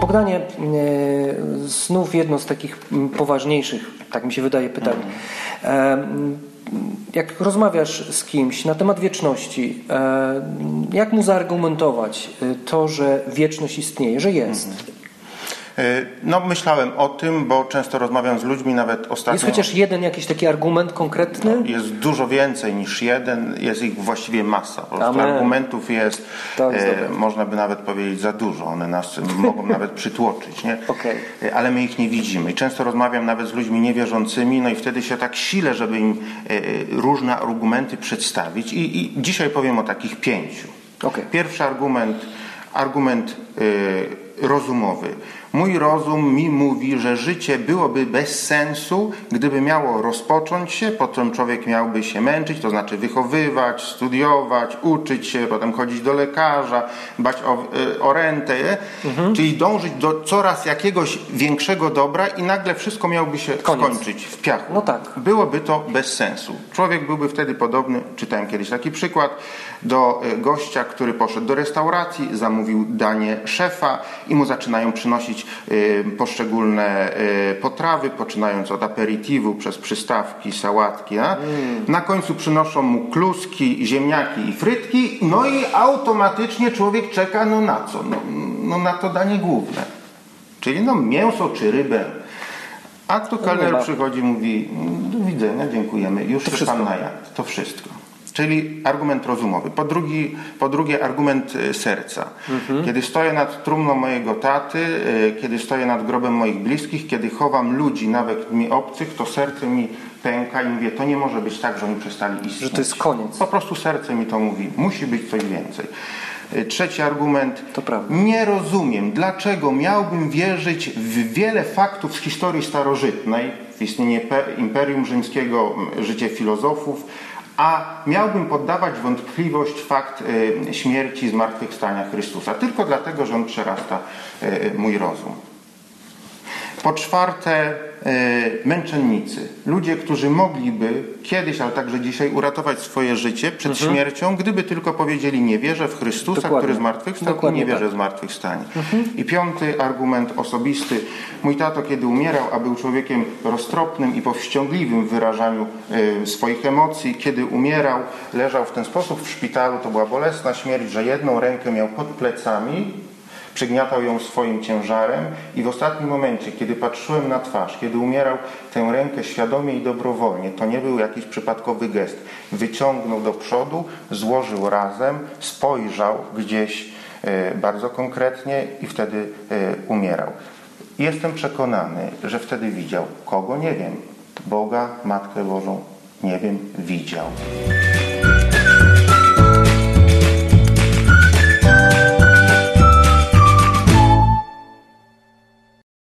pytanie, e, znów jedno z takich poważniejszych, tak mi się wydaje, pytań. E, jak rozmawiasz z kimś na temat wieczności, jak mu zaargumentować to, że wieczność istnieje, że jest? E, no myślałem o tym, bo często rozmawiam z ludźmi, nawet ostatnio... Jest chociaż jeden jakiś taki argument konkretny? Jest dużo więcej niż jeden, jest ich właściwie masa. Po prostu argumentów jest, e, można by nawet powiedzieć za dużo. One nas mogą nawet przytłoczyć, nie? Okay. E, ale my ich nie widzimy. I często rozmawiam nawet z ludźmi niewierzącymi, no i wtedy się tak silę, żeby im e, różne argumenty przedstawić. I, i dzisiaj powiem o takich pięciu. Okay. Pierwszy argument, argument rozumowy. Mój rozum mi mówi, że życie byłoby bez sensu, gdyby miało rozpocząć się, potem człowiek miałby się męczyć, to znaczy wychowywać, studiować, uczyć się, potem chodzić do lekarza, bać o, e, o rentę, mhm. czyli dążyć do coraz jakiegoś większego dobra i nagle wszystko miałoby się Koniec. skończyć w piachu. No tak. Byłoby to bez sensu. Człowiek byłby wtedy podobny, czytałem kiedyś taki przykład, do e, gościa, który poszedł do restauracji, zamówił danie szefa i mu zaczynają przynosić Y, poszczególne y, potrawy, poczynając od aperitivu przez przystawki, sałatki. Mm. Na końcu przynoszą mu kluski, ziemniaki i frytki, no i automatycznie człowiek czeka no na co? No, no na to danie główne. Czyli no mięso czy rybę. A tu kelner przychodzi i mówi do widzenia, dziękujemy, już to się pan najadł. To wszystko. Czyli argument rozumowy. Po, drugi, po drugie, argument e, serca. Mhm. Kiedy stoję nad trumną mojego taty, e, kiedy stoję nad grobem moich bliskich, kiedy chowam ludzi, nawet mi obcych, to serce mi pęka i mówię, to nie może być tak, że oni przestali istnieć. Że to jest koniec. Po prostu serce mi to mówi. Musi być coś więcej. E, trzeci argument. To prawda. Nie rozumiem, dlaczego miałbym wierzyć w wiele faktów z historii starożytnej, w istnienie Imperium Rzymskiego, życie filozofów, a miałbym poddawać wątpliwość fakt e, śmierci, zmartwychwstania Chrystusa, tylko dlatego, że on przerasta e, mój rozum. Po czwarte, E, męczennicy, ludzie, którzy mogliby kiedyś, ale także dzisiaj uratować swoje życie przed mhm. śmiercią, gdyby tylko powiedzieli nie wierzę w Chrystusa, Dokładnie. który zmartwychwstał Dokładnie i nie wierzę tak. w zmartwychwstanie. Mhm. I piąty argument osobisty. Mój tato, kiedy umierał, a był człowiekiem roztropnym i powściągliwym w wyrażaniu y, swoich emocji, kiedy umierał, leżał w ten sposób w szpitalu, to była bolesna śmierć, że jedną rękę miał pod plecami, Przygniatał ją swoim ciężarem i w ostatnim momencie, kiedy patrzyłem na twarz, kiedy umierał, tę rękę świadomie i dobrowolnie, to nie był jakiś przypadkowy gest, wyciągnął do przodu, złożył razem, spojrzał gdzieś e, bardzo konkretnie i wtedy e, umierał. Jestem przekonany, że wtedy widział kogo, nie wiem. Boga, Matkę Bożą, nie wiem, widział.